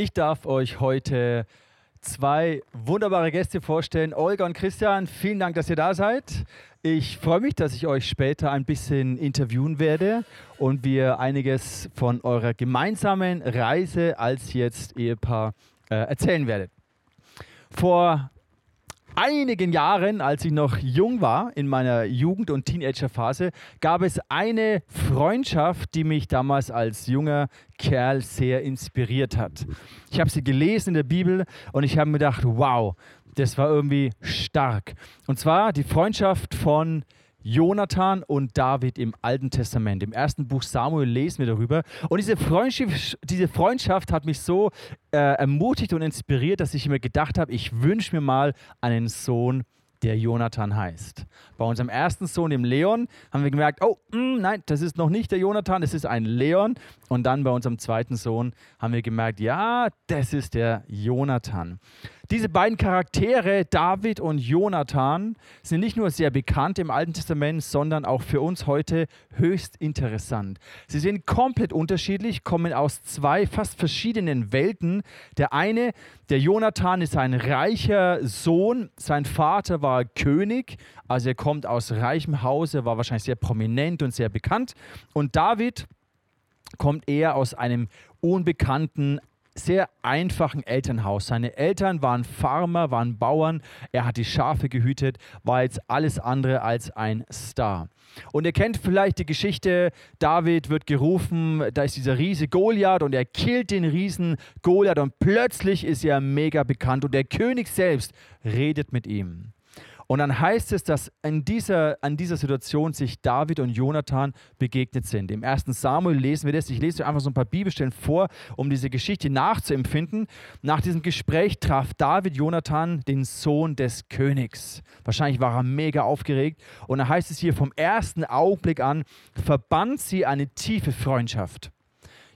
Ich darf euch heute zwei wunderbare Gäste vorstellen. Olga und Christian, vielen Dank, dass ihr da seid. Ich freue mich, dass ich euch später ein bisschen interviewen werde und wir einiges von eurer gemeinsamen Reise als jetzt Ehepaar äh, erzählen werdet. Vor einigen Jahren, als ich noch jung war, in meiner Jugend- und Teenagerphase, gab es eine Freundschaft, die mich damals als junger Kerl sehr inspiriert hat. Ich habe sie gelesen in der Bibel und ich habe mir gedacht, wow, das war irgendwie stark. Und zwar die Freundschaft von Jonathan und David im Alten Testament. Im ersten Buch Samuel lesen wir darüber. Und diese Freundschaft, diese Freundschaft hat mich so äh, ermutigt und inspiriert, dass ich mir gedacht habe, ich wünsche mir mal einen Sohn, der Jonathan heißt. Bei unserem ersten Sohn, dem Leon, haben wir gemerkt, oh, mh, mm, nein, das ist noch nicht der Jonathan, das ist ein Leon. Und dann bei unserem zweiten Sohn haben wir gemerkt, ja, das ist der Jonathan. Diese beiden Charaktere, David und Jonathan, sind nicht nur sehr bekannt im Alten Testament, sondern auch für uns heute höchst interessant. Sie sind komplett unterschiedlich, kommen aus zwei fast verschiedenen Welten. Der eine, der Jonathan, ist ein reicher Sohn. Sein Vater war König, also er kommt aus reichem Hause, war wahrscheinlich sehr prominent und sehr bekannt. Und David kommt eher aus einem unbekannten, sehr einfachen Elternhaus. Seine Eltern waren Farmer, waren Bauern, er hat die Schafe gehütet, war jetzt alles andere als ein Star. Und ihr kennt vielleicht die Geschichte, David wird gerufen, da ist dieser Riese Goliath und er killt den Riesen Goliath und plötzlich ist er mega bekannt und der König selbst redet mit ihm. Und dann heißt es, dass in dieser, an dieser Situation sich David und Jonathan begegnet sind. Im ersten Samuel lesen wir das. Ich lese euch einfach so ein paar Bibelstellen vor, um diese Geschichte nachzuempfinden. Nach diesem Gespräch traf David Jonathan den Sohn des Königs. Wahrscheinlich war er mega aufgeregt. Und da heißt es hier, vom ersten Augenblick an verband sie eine tiefe Freundschaft.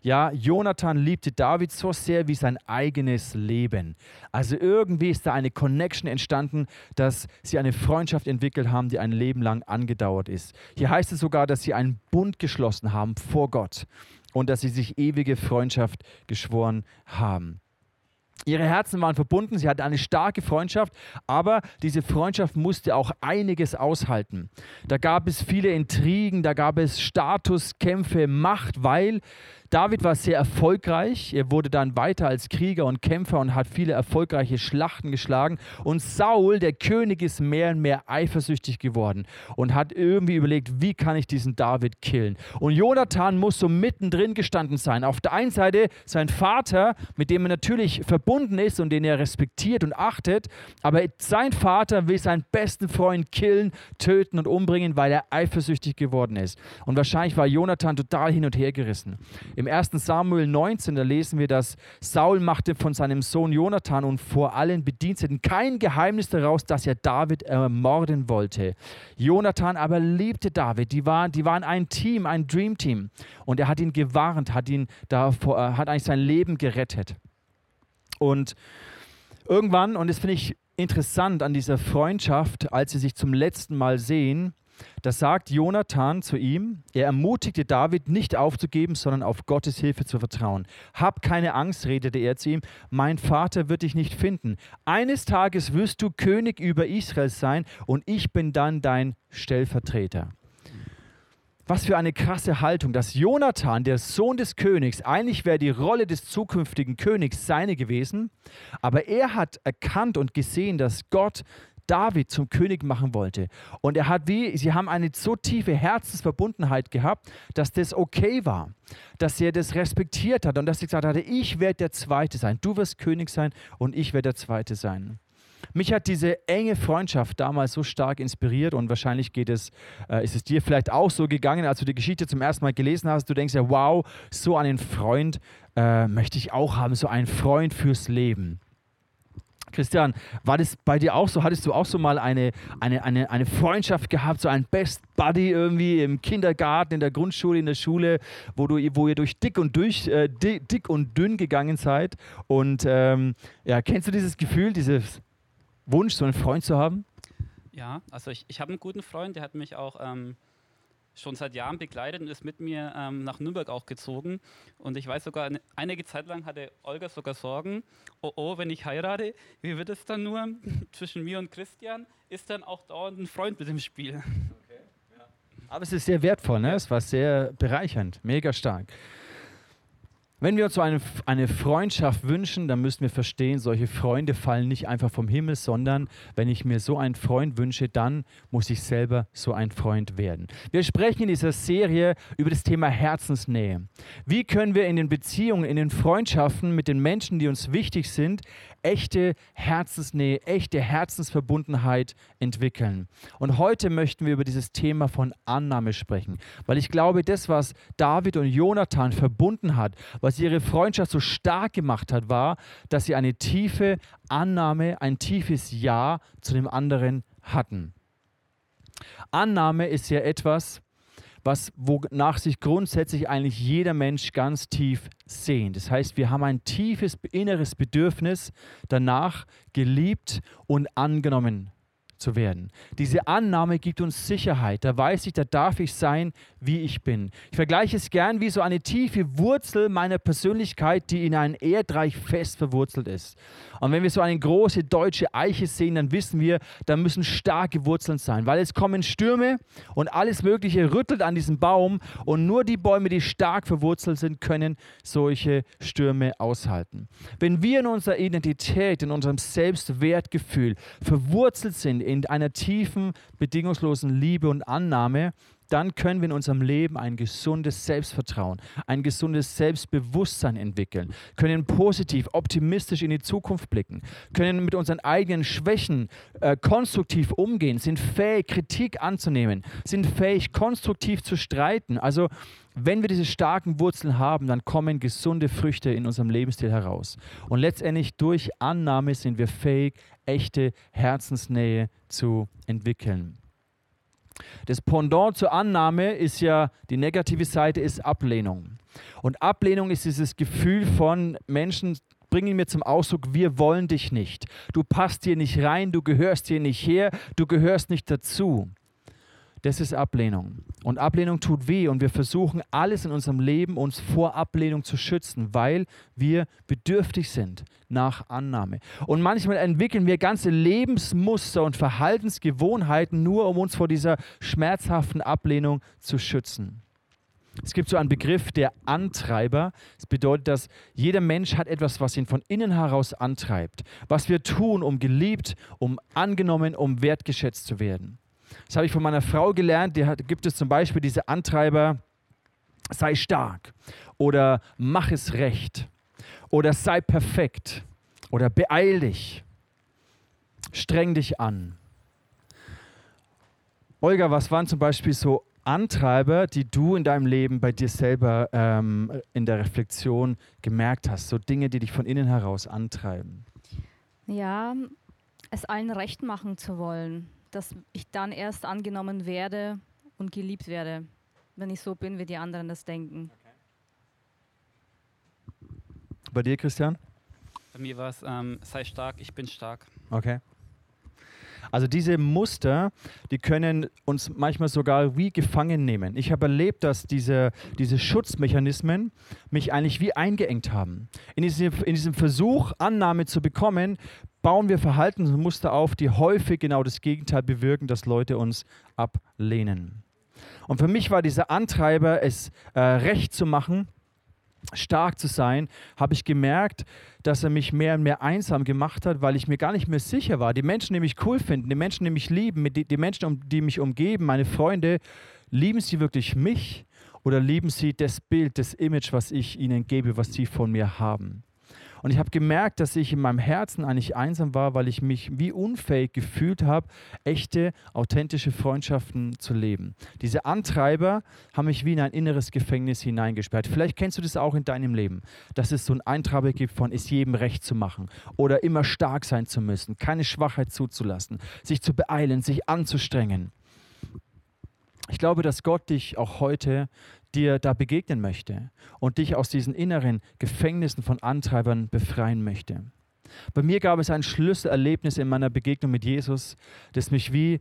Ja, Jonathan liebte David so sehr wie sein eigenes Leben. Also irgendwie ist da eine Connection entstanden, dass sie eine Freundschaft entwickelt haben, die ein Leben lang angedauert ist. Hier heißt es sogar, dass sie einen Bund geschlossen haben vor Gott und dass sie sich ewige Freundschaft geschworen haben. Ihre Herzen waren verbunden, sie hatten eine starke Freundschaft, aber diese Freundschaft musste auch einiges aushalten. Da gab es viele Intrigen, da gab es Statuskämpfe, Macht, weil David war sehr erfolgreich. Er wurde dann weiter als Krieger und Kämpfer und hat viele erfolgreiche Schlachten geschlagen. Und Saul, der König, ist mehr und mehr eifersüchtig geworden und hat irgendwie überlegt, wie kann ich diesen David killen. Und Jonathan muss so mittendrin gestanden sein. Auf der einen Seite sein Vater, mit dem er natürlich verbunden ist und den er respektiert und achtet, aber sein Vater will seinen besten Freund killen, töten und umbringen, weil er eifersüchtig geworden ist. Und wahrscheinlich war Jonathan total hin und her gerissen. Im im 1. Samuel 19, da lesen wir, dass Saul machte von seinem Sohn Jonathan und vor allen Bediensteten kein Geheimnis daraus, dass er David ermorden wollte. Jonathan aber liebte David. Die waren, die waren ein Team, ein Dreamteam. Und er hat ihn gewarnt, hat ihn davor, äh, hat eigentlich sein Leben gerettet. Und irgendwann, und das finde ich interessant an dieser Freundschaft, als sie sich zum letzten Mal sehen, da sagt Jonathan zu ihm, er ermutigte David nicht aufzugeben, sondern auf Gottes Hilfe zu vertrauen. Hab keine Angst, redete er zu ihm, mein Vater wird dich nicht finden. Eines Tages wirst du König über Israel sein und ich bin dann dein Stellvertreter. Was für eine krasse Haltung, dass Jonathan, der Sohn des Königs, eigentlich wäre die Rolle des zukünftigen Königs seine gewesen, aber er hat erkannt und gesehen, dass Gott David zum König machen wollte. Und er hat wie, sie haben eine so tiefe Herzensverbundenheit gehabt, dass das okay war, dass er das respektiert hat und dass er gesagt hatte, ich werde der Zweite sein, du wirst König sein und ich werde der Zweite sein. Mich hat diese enge Freundschaft damals so stark inspiriert und wahrscheinlich geht es, äh, ist es dir vielleicht auch so gegangen, als du die Geschichte zum ersten Mal gelesen hast. Du denkst ja, wow, so einen Freund äh, möchte ich auch haben, so einen Freund fürs Leben. Christian, war das bei dir auch so? Hattest du auch so mal eine, eine, eine, eine Freundschaft gehabt, so ein Best Buddy irgendwie im Kindergarten, in der Grundschule, in der Schule, wo, du, wo ihr durch dick und durch, äh, dick und dünn gegangen seid? Und ähm, ja, kennst du dieses Gefühl, dieses Wunsch, so einen Freund zu haben? Ja, also ich, ich habe einen guten Freund, der hat mich auch ähm, schon seit Jahren begleitet und ist mit mir ähm, nach Nürnberg auch gezogen. Und ich weiß sogar, eine, einige Zeit lang hatte Olga sogar Sorgen, oh oh, wenn ich heirate, wie wird es dann nur zwischen mir und Christian? Ist dann auch dauernd ein Freund mit dem Spiel. Okay, ja. Aber es ist sehr wertvoll, ne? es war sehr bereichernd, mega stark. Wenn wir uns so eine, eine Freundschaft wünschen, dann müssen wir verstehen, solche Freunde fallen nicht einfach vom Himmel, sondern wenn ich mir so einen Freund wünsche, dann muss ich selber so ein Freund werden. Wir sprechen in dieser Serie über das Thema Herzensnähe. Wie können wir in den Beziehungen, in den Freundschaften mit den Menschen, die uns wichtig sind, echte Herzensnähe, echte Herzensverbundenheit entwickeln. Und heute möchten wir über dieses Thema von Annahme sprechen, weil ich glaube, das, was David und Jonathan verbunden hat, was ihre Freundschaft so stark gemacht hat, war, dass sie eine tiefe Annahme, ein tiefes Ja zu dem anderen hatten. Annahme ist ja etwas, was, wonach sich grundsätzlich eigentlich jeder Mensch ganz tief sehnt. Das heißt, wir haben ein tiefes inneres Bedürfnis danach, geliebt und angenommen zu werden. Diese Annahme gibt uns Sicherheit. Da weiß ich, da darf ich sein, wie ich bin. Ich vergleiche es gern wie so eine tiefe Wurzel meiner Persönlichkeit, die in ein Erdreich fest verwurzelt ist. Und wenn wir so eine große deutsche Eiche sehen, dann wissen wir, da müssen starke Wurzeln sein, weil es kommen Stürme und alles Mögliche rüttelt an diesem Baum und nur die Bäume, die stark verwurzelt sind, können solche Stürme aushalten. Wenn wir in unserer Identität, in unserem Selbstwertgefühl verwurzelt sind in einer tiefen, bedingungslosen Liebe und Annahme, dann können wir in unserem Leben ein gesundes Selbstvertrauen, ein gesundes Selbstbewusstsein entwickeln, können positiv, optimistisch in die Zukunft blicken, können mit unseren eigenen Schwächen äh, konstruktiv umgehen, sind fähig, Kritik anzunehmen, sind fähig, konstruktiv zu streiten. Also wenn wir diese starken Wurzeln haben, dann kommen gesunde Früchte in unserem Lebensstil heraus. Und letztendlich durch Annahme sind wir fähig, echte Herzensnähe zu entwickeln. Das Pendant zur Annahme ist ja, die negative Seite ist Ablehnung. Und Ablehnung ist dieses Gefühl von Menschen, bringen mir zum Ausdruck, wir wollen dich nicht. Du passt hier nicht rein, du gehörst hier nicht her, du gehörst nicht dazu. Das ist Ablehnung. Und Ablehnung tut weh und wir versuchen alles in unserem Leben uns vor Ablehnung zu schützen, weil wir bedürftig sind nach Annahme. Und manchmal entwickeln wir ganze Lebensmuster und Verhaltensgewohnheiten nur, um uns vor dieser schmerzhaften Ablehnung zu schützen. Es gibt so einen Begriff der Antreiber. Das bedeutet, dass jeder Mensch hat etwas, was ihn von innen heraus antreibt. Was wir tun, um geliebt, um angenommen, um wertgeschätzt zu werden. Das habe ich von meiner Frau gelernt. Die hat, gibt es zum Beispiel diese Antreiber, sei stark oder mach es recht oder sei perfekt oder beeil dich, streng dich an. Olga, was waren zum Beispiel so Antreiber, die du in deinem Leben bei dir selber ähm, in der Reflexion gemerkt hast? So Dinge, die dich von innen heraus antreiben? Ja, es allen recht machen zu wollen dass ich dann erst angenommen werde und geliebt werde, wenn ich so bin, wie die anderen das denken. Bei dir, Christian? Bei mir war es, ähm, sei stark, ich bin stark. Okay. Also diese Muster, die können uns manchmal sogar wie gefangen nehmen. Ich habe erlebt, dass diese, diese Schutzmechanismen mich eigentlich wie eingeengt haben. In diesem, in diesem Versuch, Annahme zu bekommen, bauen wir Verhaltensmuster auf, die häufig genau das Gegenteil bewirken, dass Leute uns ablehnen. Und für mich war dieser Antreiber, es äh, recht zu machen, stark zu sein, habe ich gemerkt, dass er mich mehr und mehr einsam gemacht hat, weil ich mir gar nicht mehr sicher war. Die Menschen, die mich cool finden, die Menschen, die mich lieben, die Menschen, die mich umgeben, meine Freunde, lieben sie wirklich mich oder lieben sie das Bild, das Image, was ich ihnen gebe, was sie von mir haben? Und ich habe gemerkt, dass ich in meinem Herzen eigentlich einsam war, weil ich mich wie unfähig gefühlt habe, echte, authentische Freundschaften zu leben. Diese Antreiber haben mich wie in ein inneres Gefängnis hineingesperrt. Vielleicht kennst du das auch in deinem Leben, dass es so einen Eintreiber gibt von es jedem recht zu machen oder immer stark sein zu müssen, keine Schwachheit zuzulassen, sich zu beeilen, sich anzustrengen. Ich glaube, dass Gott dich auch heute dir da begegnen möchte und dich aus diesen inneren Gefängnissen von Antreibern befreien möchte. Bei mir gab es ein Schlüsselerlebnis in meiner Begegnung mit Jesus, das mich wie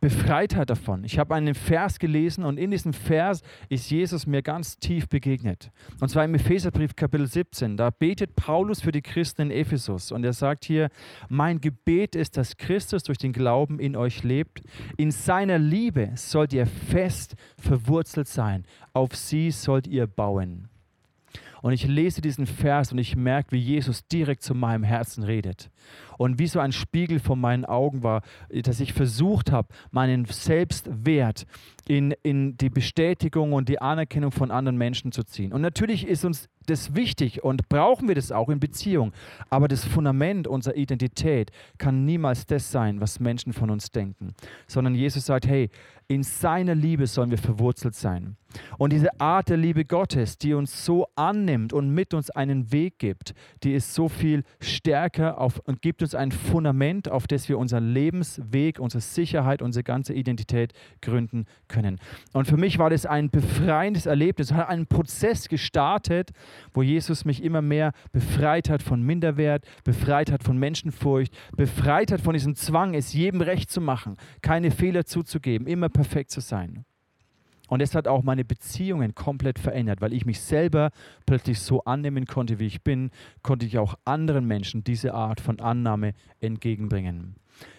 befreit davon. Ich habe einen Vers gelesen und in diesem Vers ist Jesus mir ganz tief begegnet. Und zwar im Epheserbrief Kapitel 17. Da betet Paulus für die Christen in Ephesus und er sagt hier, mein Gebet ist, dass Christus durch den Glauben in euch lebt. In seiner Liebe sollt ihr fest verwurzelt sein. Auf sie sollt ihr bauen. Und ich lese diesen Vers und ich merke, wie Jesus direkt zu meinem Herzen redet. Und wie so ein Spiegel vor meinen Augen war, dass ich versucht habe, meinen Selbstwert in, in die Bestätigung und die Anerkennung von anderen Menschen zu ziehen. Und natürlich ist uns das wichtig und brauchen wir das auch in Beziehung. Aber das Fundament unserer Identität kann niemals das sein, was Menschen von uns denken, sondern Jesus sagt, hey, in seiner Liebe sollen wir verwurzelt sein. Und diese Art der Liebe Gottes, die uns so annimmt und mit uns einen Weg gibt, die ist so viel stärker auf, und gibt uns ein Fundament, auf das wir unseren Lebensweg, unsere Sicherheit, unsere ganze Identität gründen können. Und für mich war das ein befreiendes Erlebnis, hat einen Prozess gestartet, wo Jesus mich immer mehr befreit hat von Minderwert, befreit hat von Menschenfurcht, befreit hat von diesem Zwang, es jedem recht zu machen, keine Fehler zuzugeben, immer perfekt zu sein. Und es hat auch meine Beziehungen komplett verändert, weil ich mich selber plötzlich so annehmen konnte, wie ich bin, konnte ich auch anderen Menschen diese Art von Annahme entgegenbringen.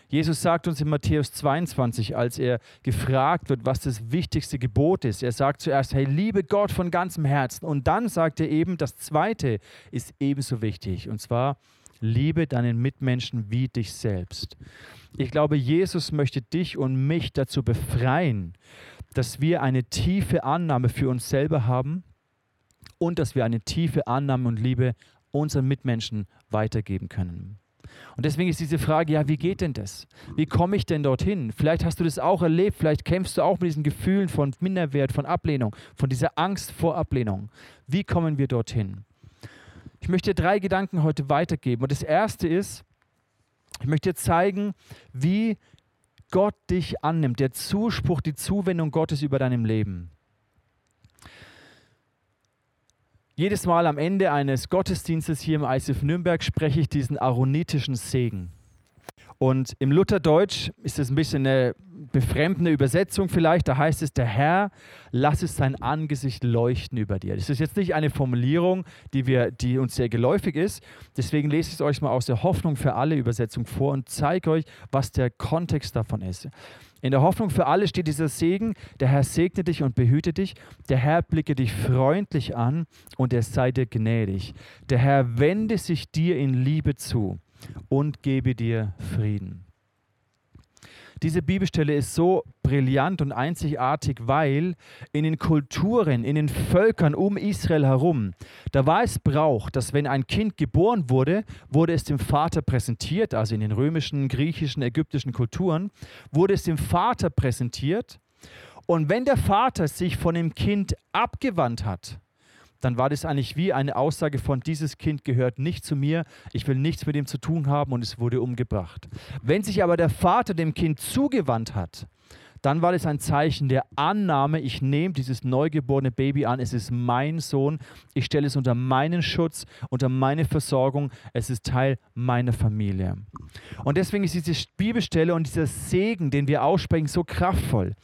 Jesus sagt uns in Matthäus 22, als er gefragt wird, was das wichtigste Gebot ist. Er sagt zuerst, hey, liebe Gott von ganzem Herzen. Und dann sagt er eben, das zweite ist ebenso wichtig. Und zwar, liebe deinen Mitmenschen wie dich selbst. Ich glaube, Jesus möchte dich und mich dazu befreien, dass wir eine tiefe Annahme für uns selber haben und dass wir eine tiefe Annahme und Liebe unseren Mitmenschen weitergeben können. Und deswegen ist diese Frage, ja, wie geht denn das? Wie komme ich denn dorthin? Vielleicht hast du das auch erlebt, vielleicht kämpfst du auch mit diesen Gefühlen von Minderwert, von Ablehnung, von dieser Angst vor Ablehnung. Wie kommen wir dorthin? Ich möchte drei Gedanken heute weitergeben. Und das erste ist, ich möchte dir zeigen, wie Gott dich annimmt, der Zuspruch, die Zuwendung Gottes über deinem Leben. Jedes Mal am Ende eines Gottesdienstes hier im ICF Nürnberg spreche ich diesen aaronitischen Segen. Und im Lutherdeutsch ist es ein bisschen eine befremdende Übersetzung vielleicht. Da heißt es, der Herr lasse sein Angesicht leuchten über dir. Das ist jetzt nicht eine Formulierung, die, wir, die uns sehr geläufig ist. Deswegen lese ich es euch mal aus der Hoffnung für alle Übersetzung vor und zeige euch, was der Kontext davon ist. In der Hoffnung für alle steht dieser Segen, der Herr segne dich und behüte dich, der Herr blicke dich freundlich an und er sei dir gnädig. Der Herr wende sich dir in Liebe zu und gebe dir Frieden. Diese Bibelstelle ist so brillant und einzigartig, weil in den Kulturen, in den Völkern um Israel herum, da war es Brauch, dass wenn ein Kind geboren wurde, wurde es dem Vater präsentiert, also in den römischen, griechischen, ägyptischen Kulturen, wurde es dem Vater präsentiert. Und wenn der Vater sich von dem Kind abgewandt hat, dann war das eigentlich wie eine Aussage von, dieses Kind gehört nicht zu mir, ich will nichts mit ihm zu tun haben und es wurde umgebracht. Wenn sich aber der Vater dem Kind zugewandt hat, dann war das ein Zeichen der Annahme, ich nehme dieses neugeborene Baby an, es ist mein Sohn, ich stelle es unter meinen Schutz, unter meine Versorgung, es ist Teil meiner Familie. Und deswegen ist diese Bibelstelle und dieser Segen, den wir aussprechen, so kraftvoll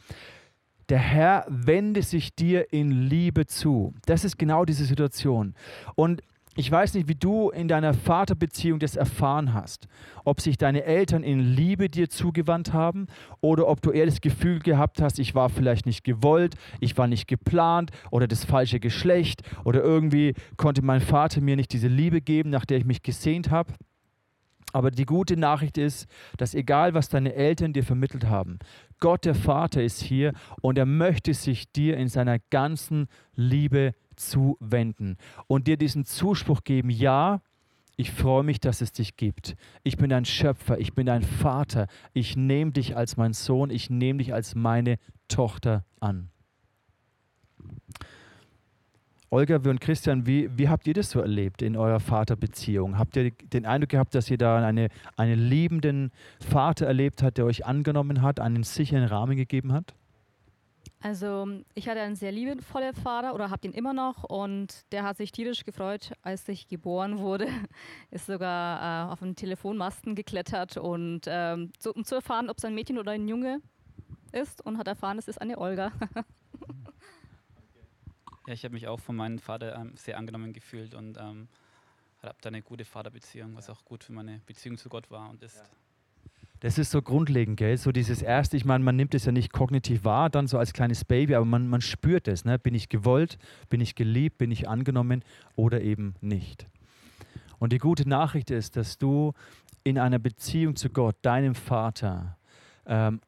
der Herr wende sich dir in Liebe zu. Das ist genau diese Situation. Und ich weiß nicht, wie du in deiner Vaterbeziehung das erfahren hast. Ob sich deine Eltern in Liebe dir zugewandt haben oder ob du eher das Gefühl gehabt hast, ich war vielleicht nicht gewollt, ich war nicht geplant oder das falsche Geschlecht oder irgendwie konnte mein Vater mir nicht diese Liebe geben, nach der ich mich gesehnt habe. Aber die gute Nachricht ist, dass egal was deine Eltern dir vermittelt haben, Gott der Vater ist hier und er möchte sich dir in seiner ganzen Liebe zuwenden und dir diesen Zuspruch geben, ja, ich freue mich, dass es dich gibt. Ich bin dein Schöpfer, ich bin dein Vater, ich nehme dich als mein Sohn, ich nehme dich als meine Tochter an. Olga und Christian, wie, wie habt ihr das so erlebt in eurer Vaterbeziehung? Habt ihr den Eindruck gehabt, dass ihr da eine, einen liebenden Vater erlebt habt, der euch angenommen hat, einen sicheren Rahmen gegeben hat? Also ich hatte einen sehr liebevollen Vater oder habe ihn immer noch und der hat sich tierisch gefreut, als ich geboren wurde. Ist sogar äh, auf einen Telefonmasten geklettert und ähm, so, um zu erfahren, ob es ein Mädchen oder ein Junge ist und hat erfahren, es ist eine Olga. ja, ich habe mich auch von meinem Vater ähm, sehr angenommen gefühlt und ähm, habe da eine gute Vaterbeziehung, was auch gut für meine Beziehung zu Gott war und ist. Das ist so grundlegend, gell? So dieses erste, ich meine, man nimmt es ja nicht kognitiv wahr, dann so als kleines Baby, aber man, man spürt es. Ne? Bin ich gewollt, bin ich geliebt, bin ich angenommen oder eben nicht. Und die gute Nachricht ist, dass du in einer Beziehung zu Gott, deinem Vater, ähm,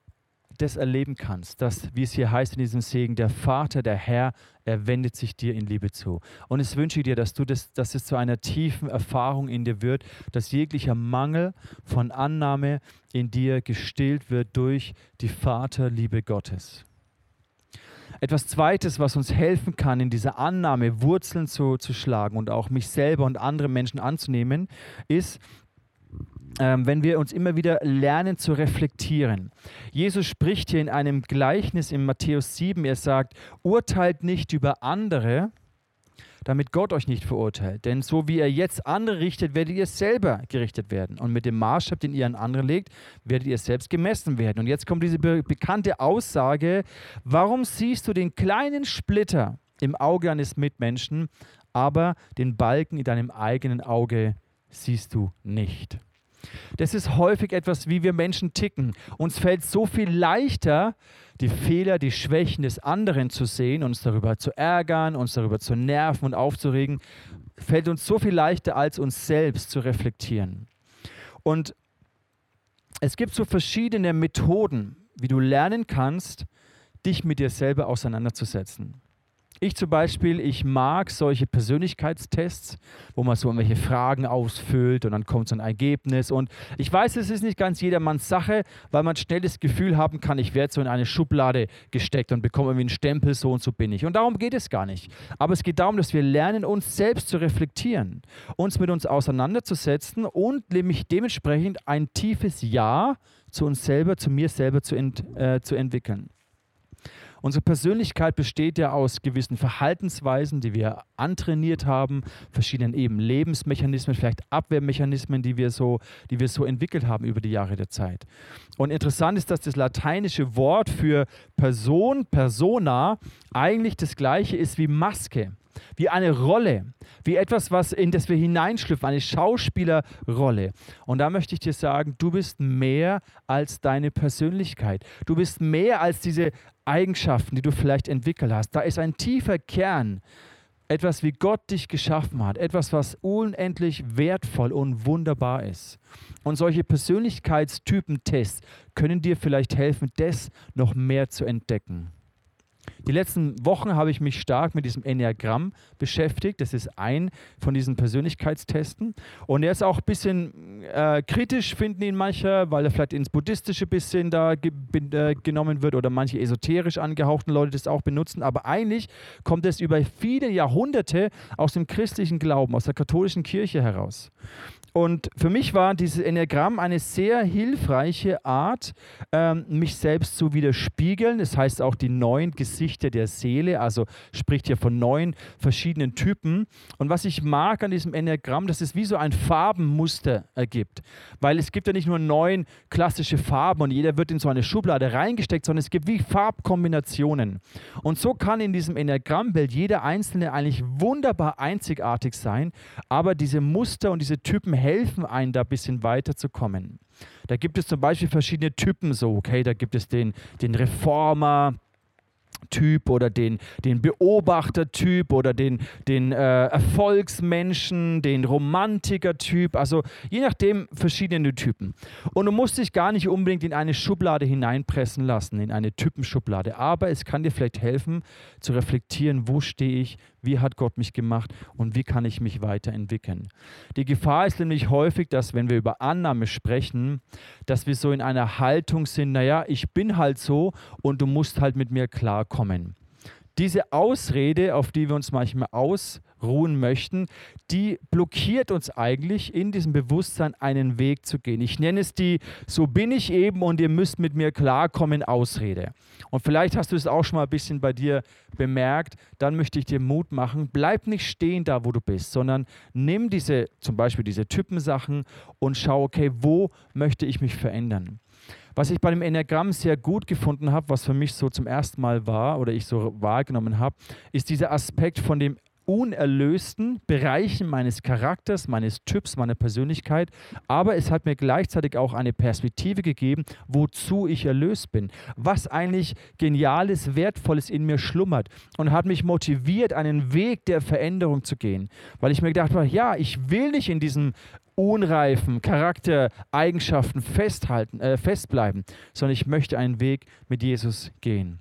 das erleben kannst, dass, wie es hier heißt in diesem Segen, der Vater, der Herr, er wendet sich dir in Liebe zu. Und es wünsche ich dir, dass du das, dass es zu einer tiefen Erfahrung in dir wird, dass jeglicher Mangel von Annahme in dir gestillt wird durch die Vaterliebe Gottes. Etwas Zweites, was uns helfen kann, in dieser Annahme Wurzeln zu, zu schlagen und auch mich selber und andere Menschen anzunehmen, ist, wenn wir uns immer wieder lernen zu reflektieren. Jesus spricht hier in einem Gleichnis in Matthäus 7, er sagt, urteilt nicht über andere, damit Gott euch nicht verurteilt. Denn so wie er jetzt andere richtet, werdet ihr selber gerichtet werden. Und mit dem Maßstab, den ihr an andere legt, werdet ihr selbst gemessen werden. Und jetzt kommt diese be bekannte Aussage, warum siehst du den kleinen Splitter im Auge eines Mitmenschen, aber den Balken in deinem eigenen Auge siehst du nicht? Das ist häufig etwas, wie wir Menschen ticken. Uns fällt so viel leichter, die Fehler, die Schwächen des anderen zu sehen, uns darüber zu ärgern, uns darüber zu nerven und aufzuregen, fällt uns so viel leichter, als uns selbst zu reflektieren. Und es gibt so verschiedene Methoden, wie du lernen kannst, dich mit dir selber auseinanderzusetzen. Ich zum Beispiel, ich mag solche Persönlichkeitstests, wo man so irgendwelche Fragen ausfüllt und dann kommt so ein Ergebnis. Und ich weiß, es ist nicht ganz jedermanns Sache, weil man schnell das Gefühl haben kann, ich werde so in eine Schublade gesteckt und bekomme irgendwie einen Stempel, so und so bin ich. Und darum geht es gar nicht. Aber es geht darum, dass wir lernen, uns selbst zu reflektieren, uns mit uns auseinanderzusetzen und nämlich dementsprechend ein tiefes Ja zu uns selber, zu mir selber zu, ent, äh, zu entwickeln. Unsere Persönlichkeit besteht ja aus gewissen Verhaltensweisen, die wir antrainiert haben, verschiedenen eben Lebensmechanismen, vielleicht Abwehrmechanismen, die wir so, die wir so entwickelt haben über die Jahre der Zeit. Und interessant ist, dass das lateinische Wort für Person, Persona, eigentlich das gleiche ist wie Maske wie eine Rolle, wie etwas, was in das wir hineinschlüpfen, eine Schauspielerrolle. Und da möchte ich dir sagen, du bist mehr als deine Persönlichkeit. Du bist mehr als diese Eigenschaften, die du vielleicht entwickelt hast. Da ist ein tiefer Kern, etwas, wie Gott dich geschaffen hat, etwas, was unendlich wertvoll und wunderbar ist. Und solche Persönlichkeitstypen-Tests können dir vielleicht helfen, das noch mehr zu entdecken. Die letzten Wochen habe ich mich stark mit diesem Enneagramm beschäftigt. Das ist ein von diesen Persönlichkeitstesten. Und er ist auch ein bisschen äh, kritisch, finden ihn manche, weil er vielleicht ins Buddhistische bisschen da ge äh, genommen wird oder manche esoterisch angehauchten Leute das auch benutzen. Aber eigentlich kommt es über viele Jahrhunderte aus dem christlichen Glauben, aus der katholischen Kirche heraus. Und für mich war dieses Enneagramm eine sehr hilfreiche Art, ähm, mich selbst zu widerspiegeln. Das heißt auch die neun Gesichter der Seele, also spricht hier von neun verschiedenen Typen. Und was ich mag an diesem Enneagramm, dass es wie so ein Farbenmuster ergibt. Weil es gibt ja nicht nur neun klassische Farben und jeder wird in so eine Schublade reingesteckt, sondern es gibt wie Farbkombinationen. Und so kann in diesem Enneagrammbild jeder einzelne eigentlich wunderbar einzigartig sein, aber diese Muster und diese Typen helfen einem da ein bisschen weiterzukommen. Da gibt es zum Beispiel verschiedene Typen so, okay, da gibt es den, den Reformer, Typ oder den, den Beobachtertyp oder den, den äh, Erfolgsmenschen, den Romantiker-Typ, also je nachdem verschiedene Typen. Und du musst dich gar nicht unbedingt in eine Schublade hineinpressen lassen, in eine Typenschublade, aber es kann dir vielleicht helfen zu reflektieren, wo stehe ich, wie hat Gott mich gemacht und wie kann ich mich weiterentwickeln. Die Gefahr ist nämlich häufig, dass wenn wir über Annahme sprechen, dass wir so in einer Haltung sind, naja, ich bin halt so und du musst halt mit mir klarkommen. Diese Ausrede, auf die wir uns manchmal ausruhen möchten, die blockiert uns eigentlich in diesem Bewusstsein einen Weg zu gehen. Ich nenne es die So bin ich eben und ihr müsst mit mir klarkommen Ausrede. Und vielleicht hast du es auch schon mal ein bisschen bei dir bemerkt. Dann möchte ich dir Mut machen. Bleib nicht stehen da, wo du bist, sondern nimm diese, zum Beispiel diese Typensachen und schau, okay, wo möchte ich mich verändern? Was ich bei dem Enneagramm sehr gut gefunden habe, was für mich so zum ersten Mal war oder ich so wahrgenommen habe, ist dieser Aspekt von dem unerlösten Bereichen meines Charakters, meines Typs, meiner Persönlichkeit, aber es hat mir gleichzeitig auch eine Perspektive gegeben, wozu ich erlöst bin, was eigentlich geniales, wertvolles in mir schlummert und hat mich motiviert, einen Weg der Veränderung zu gehen, weil ich mir gedacht habe, ja, ich will nicht in diesem unreifen Charaktereigenschaften festhalten, äh, festbleiben, sondern ich möchte einen Weg mit Jesus gehen.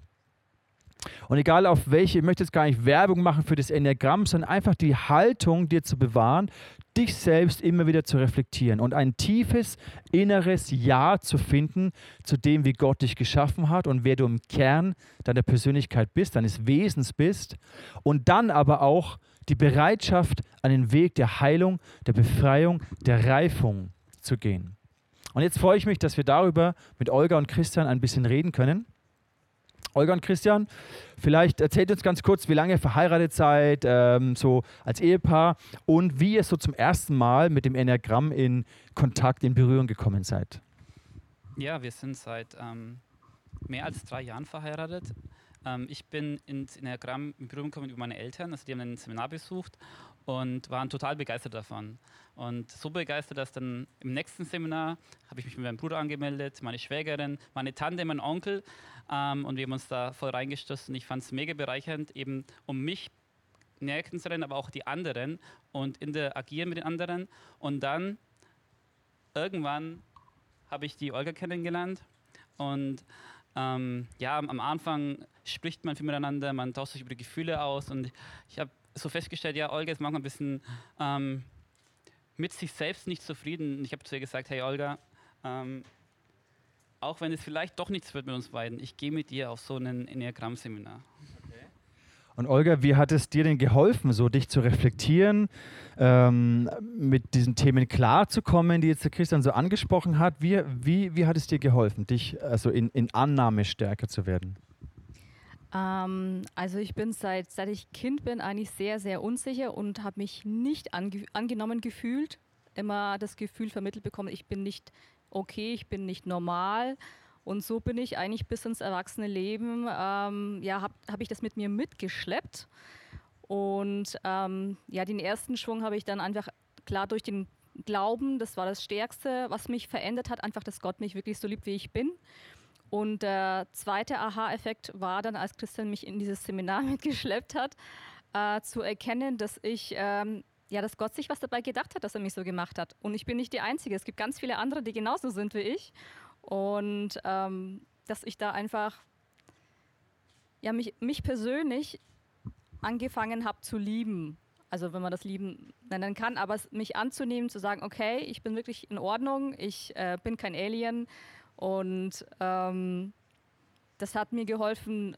Und egal auf welche, ich möchte jetzt gar nicht Werbung machen für das Enneagramm, sondern einfach die Haltung dir zu bewahren, dich selbst immer wieder zu reflektieren und ein tiefes inneres Ja zu finden zu dem, wie Gott dich geschaffen hat und wer du im Kern deiner Persönlichkeit bist, deines Wesens bist. Und dann aber auch die Bereitschaft, einen Weg der Heilung, der Befreiung, der Reifung zu gehen. Und jetzt freue ich mich, dass wir darüber mit Olga und Christian ein bisschen reden können. Olga und Christian, vielleicht erzählt uns ganz kurz, wie lange ihr verheiratet seid, ähm, so als Ehepaar und wie ihr so zum ersten Mal mit dem Enneagramm in Kontakt, in Berührung gekommen seid. Ja, wir sind seit ähm, mehr als drei Jahren verheiratet. Ähm, ich bin ins Enneagramm in Berührung gekommen über meine Eltern, also die haben ein Seminar besucht und waren total begeistert davon. Und so begeistert, dass dann im nächsten Seminar habe ich mich mit meinem Bruder angemeldet, meine Schwägerin, meine Tante, mein Onkel ähm, und wir haben uns da voll reingestoßen. Ich fand es mega bereichernd, eben um mich näher kennenzulernen, aber auch die anderen und interagieren mit den anderen. Und dann irgendwann habe ich die Olga kennengelernt und ähm, ja, am Anfang spricht man viel miteinander, man tauscht sich über die Gefühle aus und ich habe so festgestellt, ja, Olga ist manchmal ein bisschen ähm, mit sich selbst nicht zufrieden. Ich habe zu ihr gesagt, hey Olga, ähm, auch wenn es vielleicht doch nichts wird mit uns beiden, ich gehe mit dir auf so ein Enneagramm-Seminar. Und Olga, wie hat es dir denn geholfen, so dich zu reflektieren, ähm, mit diesen Themen klarzukommen, die jetzt der Christian so angesprochen hat? Wie, wie, wie hat es dir geholfen, dich also in, in Annahme stärker zu werden? Ähm, also ich bin seit, seit ich Kind bin eigentlich sehr, sehr unsicher und habe mich nicht ange angenommen gefühlt. Immer das Gefühl vermittelt bekommen, ich bin nicht okay, ich bin nicht normal. Und so bin ich eigentlich bis ins erwachsene Leben, ähm, ja, habe hab ich das mit mir mitgeschleppt. Und ähm, ja, den ersten Schwung habe ich dann einfach klar durch den Glauben, das war das Stärkste, was mich verändert hat, einfach, dass Gott mich wirklich so liebt, wie ich bin. Und der zweite Aha-Effekt war dann, als Christian mich in dieses Seminar mitgeschleppt hat, äh, zu erkennen, dass ich ähm, ja, dass Gott sich was dabei gedacht hat, dass er mich so gemacht hat. Und ich bin nicht die Einzige. Es gibt ganz viele andere, die genauso sind wie ich. Und ähm, dass ich da einfach, ja, mich, mich persönlich angefangen habe zu lieben. Also wenn man das Lieben nennen kann, aber mich anzunehmen, zu sagen, okay, ich bin wirklich in Ordnung, ich äh, bin kein Alien. Und ähm, das hat mir geholfen,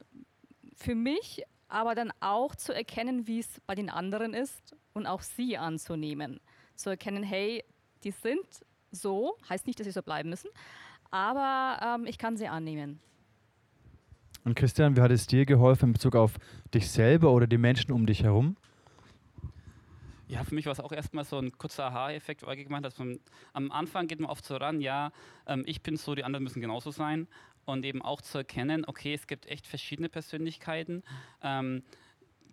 für mich, aber dann auch zu erkennen, wie es bei den anderen ist und auch sie anzunehmen. Zu erkennen, hey, die sind so, heißt nicht, dass sie so bleiben müssen, aber ähm, ich kann sie annehmen. Und Christian, wie hat es dir geholfen in Bezug auf dich selber oder die Menschen um dich herum? Ja, für mich war es auch erstmal so ein kurzer Aha-Effekt, weil ich gemeint dass man am Anfang geht man oft so ran, ja, ähm, ich bin so, die anderen müssen genauso sein. Und eben auch zu erkennen, okay, es gibt echt verschiedene Persönlichkeiten. Ähm,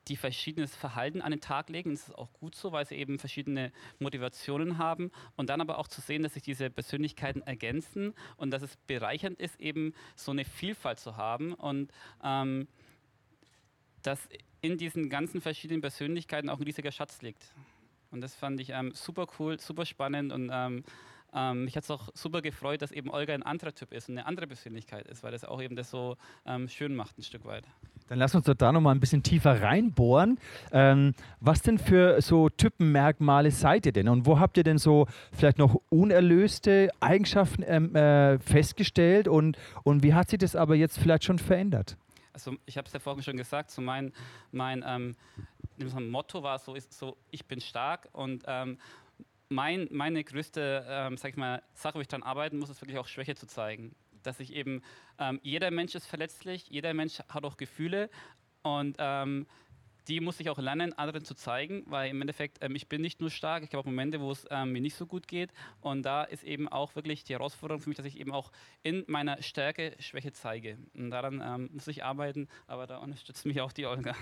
die verschiedenes Verhalten an den Tag legen. Das ist auch gut so, weil sie eben verschiedene Motivationen haben. Und dann aber auch zu sehen, dass sich diese Persönlichkeiten ergänzen und dass es bereichernd ist, eben so eine Vielfalt zu haben und ähm, dass in diesen ganzen verschiedenen Persönlichkeiten auch ein riesiger Schatz liegt. Und das fand ich ähm, super cool, super spannend und ähm, ähm, mich hat es auch super gefreut, dass eben Olga ein anderer Typ ist und eine andere Persönlichkeit ist, weil das auch eben das so ähm, schön macht ein Stück weit. Dann lass uns doch da nochmal ein bisschen tiefer reinbohren. Ähm, was denn für so Typenmerkmale seid ihr denn? Und wo habt ihr denn so vielleicht noch unerlöste Eigenschaften ähm, äh, festgestellt? Und, und wie hat sich das aber jetzt vielleicht schon verändert? Also ich habe es ja vorhin schon gesagt, so mein, mein ähm, Motto war so, ist so, ich bin stark und ähm, mein, meine größte ähm, sag ich mal, Sache, wo ich daran arbeiten muss, ist wirklich auch Schwäche zu zeigen. Dass ich eben, ähm, jeder Mensch ist verletzlich, jeder Mensch hat auch Gefühle und ähm, die muss ich auch lernen, anderen zu zeigen, weil im Endeffekt, ähm, ich bin nicht nur stark, ich habe auch Momente, wo es ähm, mir nicht so gut geht. Und da ist eben auch wirklich die Herausforderung für mich, dass ich eben auch in meiner Stärke Schwäche zeige. Und daran ähm, muss ich arbeiten, aber da unterstützt mich auch die Olga.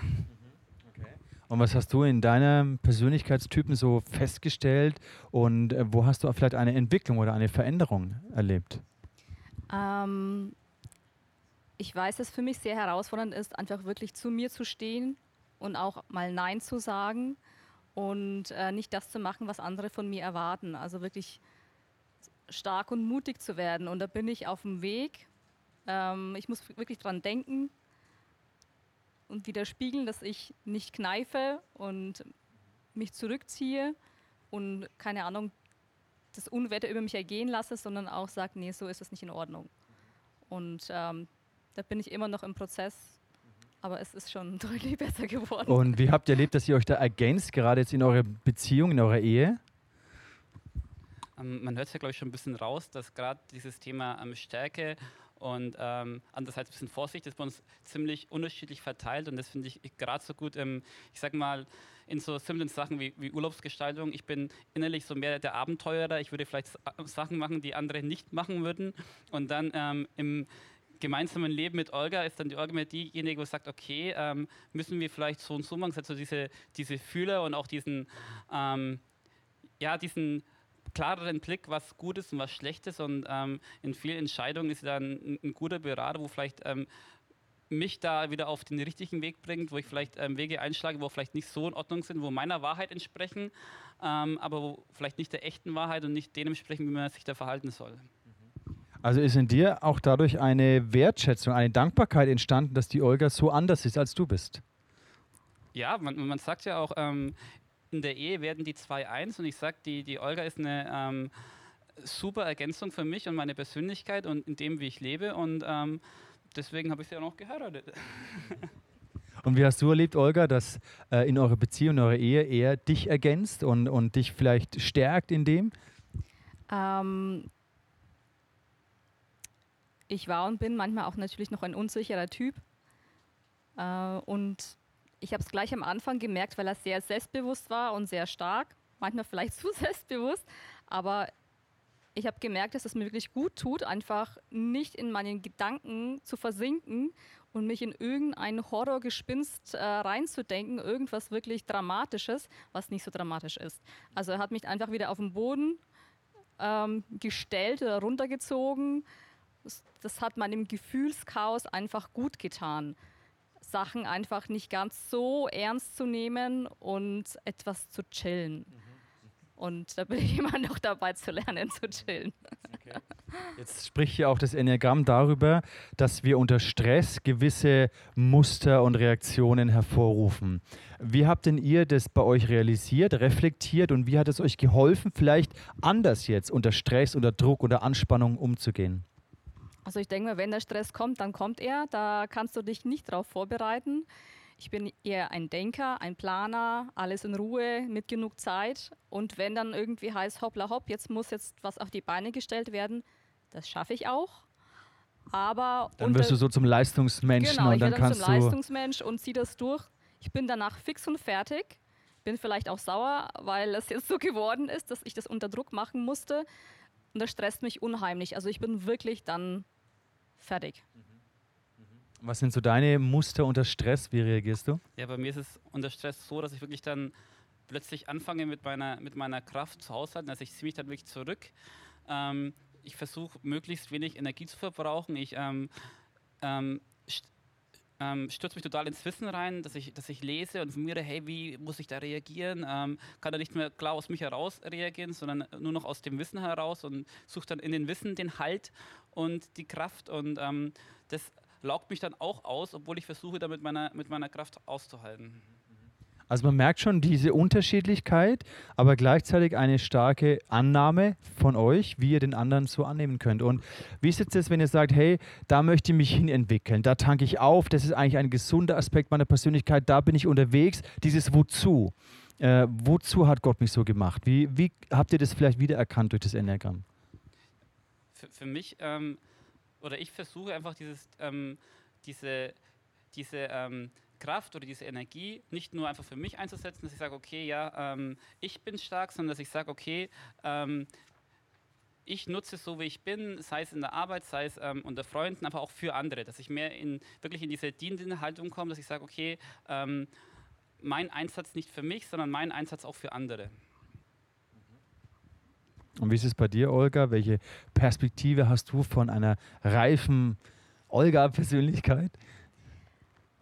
Und was hast du in deinem Persönlichkeitstypen so festgestellt und äh, wo hast du vielleicht eine Entwicklung oder eine Veränderung erlebt? Ähm, ich weiß, dass für mich sehr herausfordernd ist, einfach wirklich zu mir zu stehen und auch mal Nein zu sagen und äh, nicht das zu machen, was andere von mir erwarten. Also wirklich stark und mutig zu werden. Und da bin ich auf dem Weg. Ähm, ich muss wirklich dran denken und wieder spiegeln, dass ich nicht kneife und mich zurückziehe und keine Ahnung, das Unwetter über mich ergehen lasse, sondern auch sage, nee, so ist es nicht in Ordnung. Und ähm, da bin ich immer noch im Prozess aber es ist schon deutlich besser geworden. Und wie habt ihr erlebt, dass ihr euch da ergänzt, gerade jetzt in eurer Beziehung, in eurer Ehe? Ähm, man hört es ja, glaube ich, schon ein bisschen raus, dass gerade dieses Thema ähm, Stärke und ähm, andererseits ein bisschen Vorsicht ist bei uns ziemlich unterschiedlich verteilt und das finde ich gerade so gut, ähm, ich sag mal, in so simplen Sachen wie, wie, Urlaubsgestaltung. Ich bin innerlich so mehr der Abenteurer. Ich würde vielleicht Sachen machen, die andere nicht machen würden. Und dann ähm, im gemeinsamen Leben mit Olga ist dann die Olga mit diejenige, die sagt, okay, ähm, müssen wir vielleicht so und so machen, also diese, diese Fühler und auch diesen, ähm, ja, diesen klareren Blick, was gut ist und was schlecht ist. Und ähm, in vielen Entscheidungen ist dann ein, ein guter Berater, wo vielleicht ähm, mich da wieder auf den richtigen Weg bringt, wo ich vielleicht ähm, Wege einschlage, wo vielleicht nicht so in Ordnung sind, wo meiner Wahrheit entsprechen, ähm, aber wo vielleicht nicht der echten Wahrheit und nicht dem entsprechen, wie man sich da verhalten soll. Also ist in dir auch dadurch eine Wertschätzung, eine Dankbarkeit entstanden, dass die Olga so anders ist, als du bist? Ja, man, man sagt ja auch, ähm, in der Ehe werden die zwei eins und ich sage, die, die Olga ist eine ähm, super Ergänzung für mich und meine Persönlichkeit und in dem, wie ich lebe und ähm, deswegen habe ich sie auch noch geheiratet. Und wie hast du erlebt, Olga, dass äh, in eurer Beziehung, in eurer Ehe er dich ergänzt und, und dich vielleicht stärkt in dem? Ähm, ich war und bin manchmal auch natürlich noch ein unsicherer Typ. Äh, und ich habe es gleich am Anfang gemerkt, weil er sehr selbstbewusst war und sehr stark. Manchmal vielleicht zu selbstbewusst. Aber ich habe gemerkt, dass es mir wirklich gut tut, einfach nicht in meinen Gedanken zu versinken und mich in irgendein Horrorgespinst äh, reinzudenken, irgendwas wirklich Dramatisches, was nicht so dramatisch ist. Also er hat mich einfach wieder auf den Boden ähm, gestellt oder runtergezogen das hat meinem Gefühlschaos einfach gut getan. Sachen einfach nicht ganz so ernst zu nehmen und etwas zu chillen. Mhm. Und da bin ich immer noch dabei zu lernen, zu chillen. Okay. Jetzt spricht hier auch das Enneagramm darüber, dass wir unter Stress gewisse Muster und Reaktionen hervorrufen. Wie habt denn ihr das bei euch realisiert, reflektiert und wie hat es euch geholfen, vielleicht anders jetzt unter Stress, unter Druck, unter Anspannung umzugehen? Also ich denke mal, wenn der Stress kommt, dann kommt er. Da kannst du dich nicht darauf vorbereiten. Ich bin eher ein Denker, ein Planer, alles in Ruhe, mit genug Zeit. Und wenn dann irgendwie heißt, hoppla hopp, jetzt muss jetzt was auf die Beine gestellt werden, das schaffe ich auch. Aber dann wirst du so zum Leistungsmenschen genau, und dann ich kannst zum Leistungsmensch und zieh das durch. Ich bin danach fix und fertig. Bin vielleicht auch sauer, weil es jetzt so geworden ist, dass ich das unter Druck machen musste. Und das stresst mich unheimlich. Also ich bin wirklich dann fertig. Was sind so deine Muster unter Stress? Wie reagierst du? Ja, bei mir ist es unter Stress so, dass ich wirklich dann plötzlich anfange mit meiner, mit meiner Kraft zu haushalten. Also ich ziehe mich dann wirklich zurück. Ähm, ich versuche möglichst wenig Energie zu verbrauchen. Ich ähm, ähm, ähm, stürze mich total ins Wissen rein, dass ich, dass ich lese und informiere, hey, wie muss ich da reagieren? Ähm, kann da nicht mehr klar aus mich heraus reagieren, sondern nur noch aus dem Wissen heraus und suche dann in den Wissen den Halt und die Kraft und ähm, das laugt mich dann auch aus, obwohl ich versuche, da mit meiner, mit meiner Kraft auszuhalten. Also man merkt schon diese Unterschiedlichkeit, aber gleichzeitig eine starke Annahme von euch, wie ihr den anderen so annehmen könnt. Und wie ist jetzt, wenn ihr sagt, hey, da möchte ich mich hin entwickeln, da tanke ich auf, das ist eigentlich ein gesunder Aspekt meiner Persönlichkeit, da bin ich unterwegs, dieses Wozu. Äh, wozu hat Gott mich so gemacht? Wie, wie habt ihr das vielleicht wiedererkannt durch das Enneagramm? Für, für mich, ähm, oder ich versuche einfach dieses, ähm, diese, diese ähm, Kraft oder diese Energie nicht nur einfach für mich einzusetzen, dass ich sage, okay, ja, ähm, ich bin stark, sondern dass ich sage, okay, ähm, ich nutze es so, wie ich bin, sei es in der Arbeit, sei es ähm, unter Freunden, aber auch für andere, dass ich mehr in, wirklich in diese dienende Haltung komme, dass ich sage, okay, ähm, mein Einsatz nicht für mich, sondern mein Einsatz auch für andere. Und wie ist es bei dir, Olga? Welche Perspektive hast du von einer reifen Olga-Persönlichkeit?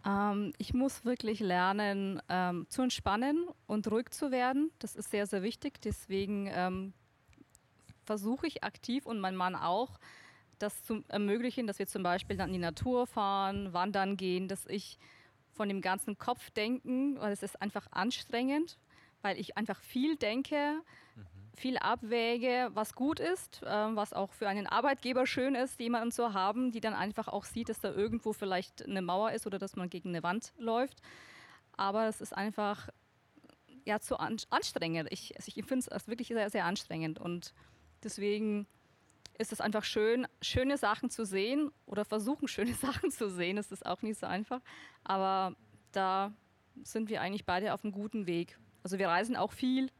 Ähm, ich muss wirklich lernen, ähm, zu entspannen und ruhig zu werden. Das ist sehr, sehr wichtig. Deswegen ähm, versuche ich aktiv und mein Mann auch, das zu ermöglichen, dass wir zum Beispiel dann in die Natur fahren, wandern gehen, dass ich von dem ganzen Kopfdenken, weil es ist einfach anstrengend, weil ich einfach viel denke. Viel abwäge, was gut ist, äh, was auch für einen Arbeitgeber schön ist, jemanden zu haben, die dann einfach auch sieht, dass da irgendwo vielleicht eine Mauer ist oder dass man gegen eine Wand läuft. Aber es ist einfach ja, zu an anstrengend. Ich, also ich finde es wirklich sehr, sehr anstrengend und Deswegen ist es einfach schön, schöne Sachen zu sehen oder versuchen, schöne Sachen zu sehen. Das ist auch nicht so einfach. Aber da sind wir eigentlich beide auf einem guten Weg. Also wir reisen auch viel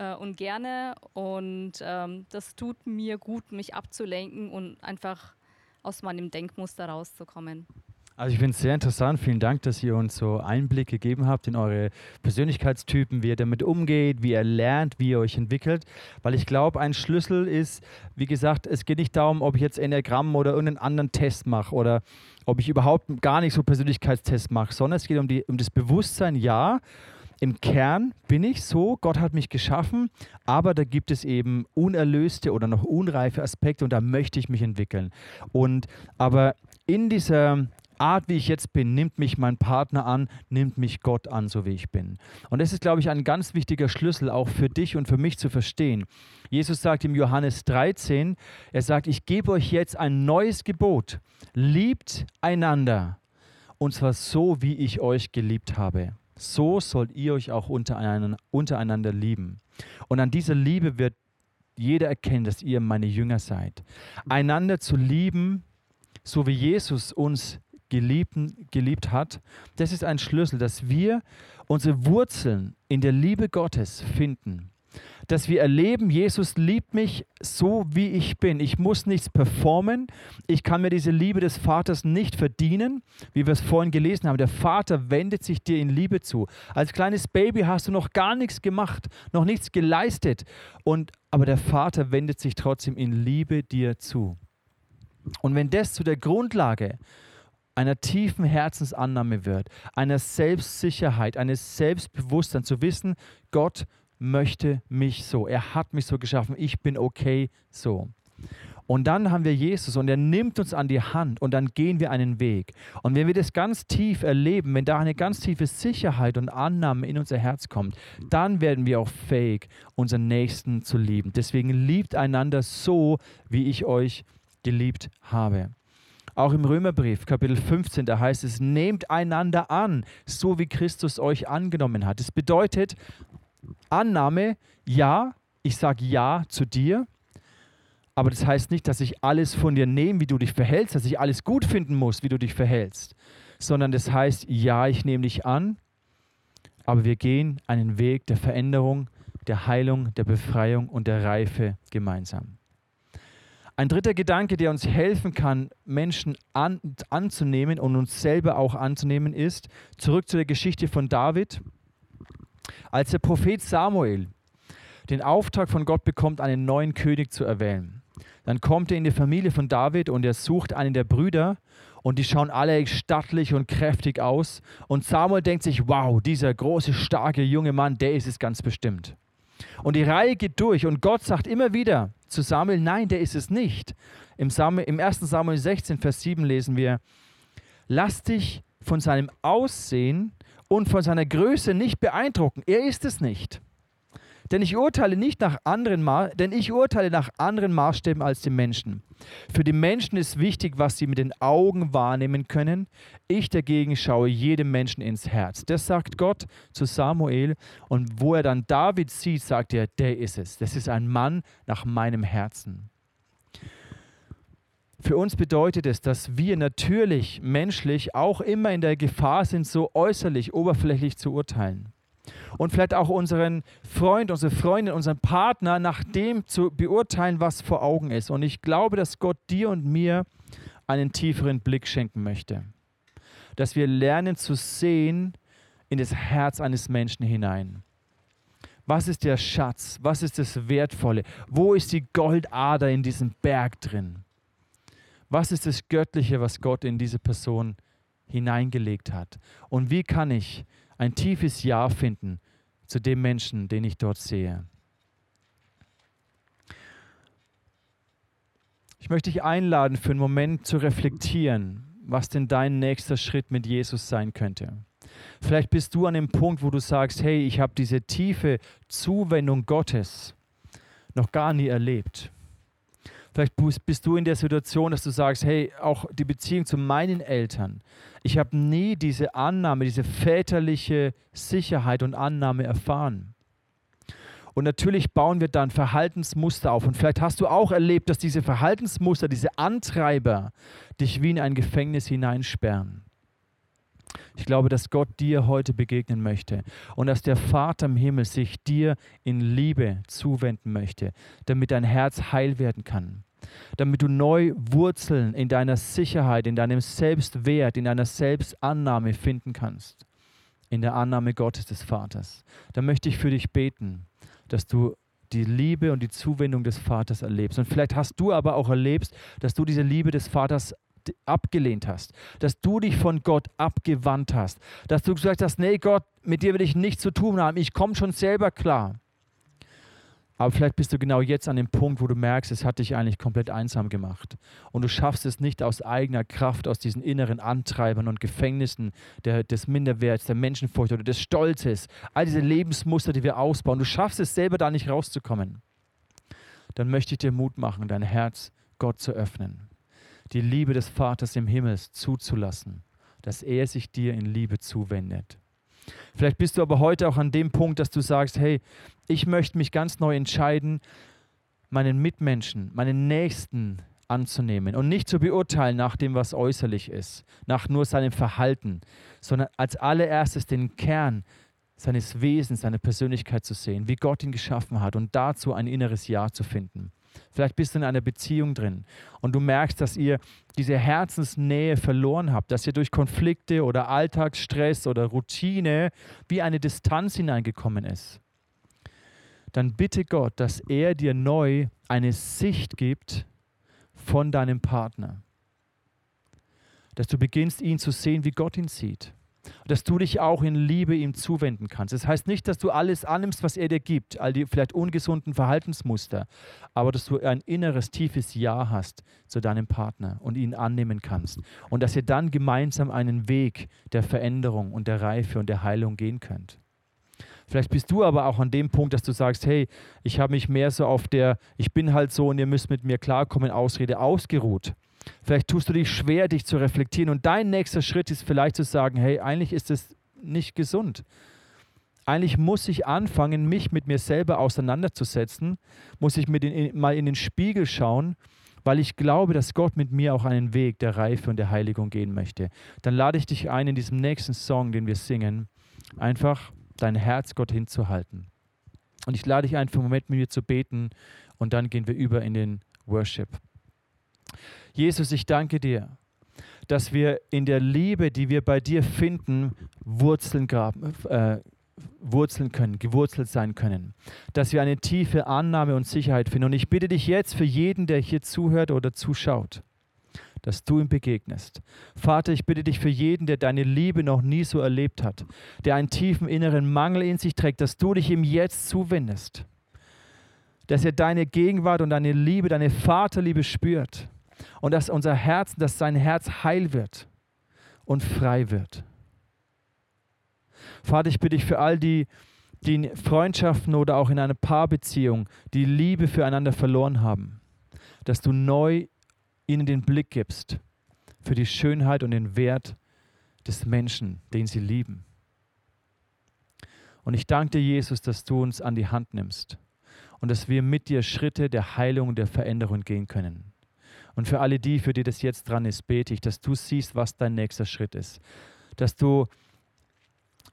äh, und gerne und ähm, das tut mir gut, mich abzulenken und einfach aus meinem Denkmuster rauszukommen. Also ich finde es sehr interessant. Vielen Dank, dass ihr uns so Einblick gegeben habt in eure Persönlichkeitstypen, wie ihr damit umgeht, wie ihr lernt, wie ihr euch entwickelt. Weil ich glaube, ein Schlüssel ist, wie gesagt, es geht nicht darum, ob ich jetzt Enneagramm oder irgendeinen anderen Test mache oder ob ich überhaupt gar nicht so Persönlichkeitstests mache, sondern es geht um, die, um das Bewusstsein, ja, im Kern bin ich so, Gott hat mich geschaffen, aber da gibt es eben unerlöste oder noch unreife Aspekte und da möchte ich mich entwickeln. Und aber in dieser Art, wie ich jetzt bin, nimmt mich mein Partner an, nimmt mich Gott an, so wie ich bin. Und das ist, glaube ich, ein ganz wichtiger Schlüssel auch für dich und für mich zu verstehen. Jesus sagt im Johannes 13, er sagt, ich gebe euch jetzt ein neues Gebot. Liebt einander. Und zwar so, wie ich euch geliebt habe. So sollt ihr euch auch untereinander, lieben. Und an dieser Liebe wird jeder erkennen, dass ihr meine Jünger seid. Einander zu lieben, so wie Jesus uns geliebten, geliebt hat, das ist ein Schlüssel, dass wir unsere Wurzeln in der Liebe Gottes finden. Dass wir erleben, Jesus liebt mich so, wie ich bin. Ich muss nichts performen. Ich kann mir diese Liebe des Vaters nicht verdienen, wie wir es vorhin gelesen haben. Der Vater wendet sich dir in Liebe zu. Als kleines Baby hast du noch gar nichts gemacht, noch nichts geleistet. Und, aber der Vater wendet sich trotzdem in Liebe dir zu. Und wenn das zu der Grundlage einer tiefen Herzensannahme wird, einer Selbstsicherheit, eines Selbstbewusstseins, zu wissen, Gott möchte mich so, er hat mich so geschaffen, ich bin okay so. Und dann haben wir Jesus und er nimmt uns an die Hand und dann gehen wir einen Weg. Und wenn wir das ganz tief erleben, wenn da eine ganz tiefe Sicherheit und Annahme in unser Herz kommt, dann werden wir auch fähig, unseren Nächsten zu lieben. Deswegen liebt einander so, wie ich euch geliebt habe. Auch im Römerbrief, Kapitel 15, da heißt es, nehmt einander an, so wie Christus euch angenommen hat. Das bedeutet, Annahme, ja, ich sage ja zu dir, aber das heißt nicht, dass ich alles von dir nehme, wie du dich verhältst, dass ich alles gut finden muss, wie du dich verhältst, sondern das heißt, ja, ich nehme dich an, aber wir gehen einen Weg der Veränderung, der Heilung, der Befreiung und der Reife gemeinsam. Ein dritter Gedanke, der uns helfen kann, Menschen an, anzunehmen und uns selber auch anzunehmen, ist, zurück zu der Geschichte von David. Als der Prophet Samuel den Auftrag von Gott bekommt, einen neuen König zu erwählen, dann kommt er in die Familie von David und er sucht einen der Brüder und die schauen alle stattlich und kräftig aus. Und Samuel denkt sich, wow, dieser große, starke junge Mann, der ist es ganz bestimmt. Und die Reihe geht durch und Gott sagt immer wieder zu Samuel, nein, der ist es nicht. Im, Samuel, Im 1. Samuel 16, Vers 7 lesen wir, lass dich von seinem Aussehen und von seiner Größe nicht beeindrucken. Er ist es nicht. Denn ich urteile nicht nach anderen, denn ich urteile nach anderen Maßstäben als die Menschen. Für die Menschen ist wichtig, was sie mit den Augen wahrnehmen können. Ich dagegen schaue jedem Menschen ins Herz. Das sagt Gott zu Samuel. Und wo er dann David sieht, sagt er, der ist es. Das ist ein Mann nach meinem Herzen. Für uns bedeutet es, dass wir natürlich menschlich auch immer in der Gefahr sind, so äußerlich, oberflächlich zu urteilen. Und vielleicht auch unseren Freund, unsere Freundin, unseren Partner nach dem zu beurteilen, was vor Augen ist. Und ich glaube, dass Gott dir und mir einen tieferen Blick schenken möchte. Dass wir lernen zu sehen in das Herz eines Menschen hinein. Was ist der Schatz? Was ist das Wertvolle? Wo ist die Goldader in diesem Berg drin? Was ist das Göttliche, was Gott in diese Person hineingelegt hat? Und wie kann ich ein tiefes Ja finden zu dem Menschen, den ich dort sehe? Ich möchte dich einladen, für einen Moment zu reflektieren, was denn dein nächster Schritt mit Jesus sein könnte. Vielleicht bist du an dem Punkt, wo du sagst, hey, ich habe diese tiefe Zuwendung Gottes noch gar nie erlebt. Vielleicht bist du in der Situation, dass du sagst, hey, auch die Beziehung zu meinen Eltern. Ich habe nie diese Annahme, diese väterliche Sicherheit und Annahme erfahren. Und natürlich bauen wir dann Verhaltensmuster auf. Und vielleicht hast du auch erlebt, dass diese Verhaltensmuster, diese Antreiber dich wie in ein Gefängnis hineinsperren. Ich glaube, dass Gott dir heute begegnen möchte und dass der Vater im Himmel sich dir in Liebe zuwenden möchte, damit dein Herz heil werden kann, damit du neu Wurzeln in deiner Sicherheit, in deinem Selbstwert, in deiner Selbstannahme finden kannst, in der Annahme Gottes des Vaters. Da möchte ich für dich beten, dass du die Liebe und die Zuwendung des Vaters erlebst. Und vielleicht hast du aber auch erlebt, dass du diese Liebe des Vaters abgelehnt hast, dass du dich von Gott abgewandt hast, dass du gesagt hast, nee Gott, mit dir will ich nichts zu tun haben, ich komme schon selber klar. Aber vielleicht bist du genau jetzt an dem Punkt, wo du merkst, es hat dich eigentlich komplett einsam gemacht. Und du schaffst es nicht aus eigener Kraft, aus diesen inneren Antreibern und Gefängnissen der, des Minderwerts, der Menschenfurcht oder des Stolzes, all diese Lebensmuster, die wir ausbauen. Du schaffst es selber da nicht rauszukommen. Dann möchte ich dir Mut machen, dein Herz Gott zu öffnen die Liebe des Vaters im Himmel zuzulassen, dass er sich dir in Liebe zuwendet. Vielleicht bist du aber heute auch an dem Punkt, dass du sagst, hey, ich möchte mich ganz neu entscheiden, meinen Mitmenschen, meinen Nächsten anzunehmen und nicht zu beurteilen nach dem, was äußerlich ist, nach nur seinem Verhalten, sondern als allererstes den Kern seines Wesens, seiner Persönlichkeit zu sehen, wie Gott ihn geschaffen hat und dazu ein inneres Ja zu finden. Vielleicht bist du in einer Beziehung drin und du merkst, dass ihr diese Herzensnähe verloren habt, dass ihr durch Konflikte oder Alltagsstress oder Routine wie eine Distanz hineingekommen ist. Dann bitte Gott, dass er dir neu eine Sicht gibt von deinem Partner. Dass du beginnst, ihn zu sehen, wie Gott ihn sieht dass du dich auch in Liebe ihm zuwenden kannst. Das heißt nicht, dass du alles annimmst, was er dir gibt, all die vielleicht ungesunden Verhaltensmuster, aber dass du ein inneres, tiefes Ja hast zu deinem Partner und ihn annehmen kannst. Und dass ihr dann gemeinsam einen Weg der Veränderung und der Reife und der Heilung gehen könnt. Vielleicht bist du aber auch an dem Punkt, dass du sagst, hey, ich habe mich mehr so auf der, ich bin halt so und ihr müsst mit mir klarkommen, Ausrede ausgeruht. Vielleicht tust du dich schwer, dich zu reflektieren. Und dein nächster Schritt ist vielleicht zu sagen, hey, eigentlich ist es nicht gesund. Eigentlich muss ich anfangen, mich mit mir selber auseinanderzusetzen, muss ich mit in, mal in den Spiegel schauen, weil ich glaube, dass Gott mit mir auch einen Weg der Reife und der Heiligung gehen möchte. Dann lade ich dich ein, in diesem nächsten Song, den wir singen, einfach dein Herz Gott hinzuhalten. Und ich lade dich ein, für einen Moment mit mir zu beten und dann gehen wir über in den Worship. Jesus, ich danke dir, dass wir in der Liebe, die wir bei dir finden, Wurzeln, graben, äh, wurzeln können, gewurzelt sein können. Dass wir eine tiefe Annahme und Sicherheit finden. Und ich bitte dich jetzt für jeden, der hier zuhört oder zuschaut, dass du ihm begegnest. Vater, ich bitte dich für jeden, der deine Liebe noch nie so erlebt hat, der einen tiefen inneren Mangel in sich trägt, dass du dich ihm jetzt zuwendest. Dass er deine Gegenwart und deine Liebe, deine Vaterliebe spürt und dass unser Herz, dass sein Herz heil wird und frei wird. Vater, ich bitte dich für all die, die in Freundschaften oder auch in einer Paarbeziehung die Liebe füreinander verloren haben, dass du neu ihnen den Blick gibst für die Schönheit und den Wert des Menschen, den sie lieben. Und ich danke dir, Jesus, dass du uns an die Hand nimmst und dass wir mit dir Schritte der Heilung und der Veränderung gehen können. Und für alle die, für die das jetzt dran ist, bete ich, dass du siehst, was dein nächster Schritt ist. Dass du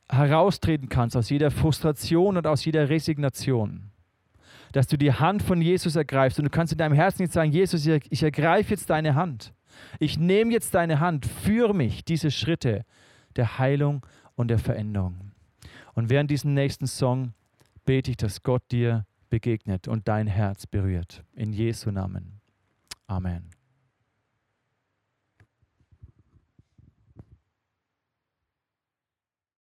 heraustreten kannst aus jeder Frustration und aus jeder Resignation. Dass du die Hand von Jesus ergreifst und du kannst in deinem Herzen jetzt sagen, Jesus, ich ergreife jetzt deine Hand. Ich nehme jetzt deine Hand, führe mich diese Schritte der Heilung und der Veränderung. Und während diesem nächsten Song bete ich, dass Gott dir begegnet und dein Herz berührt. In Jesu Namen. Amen.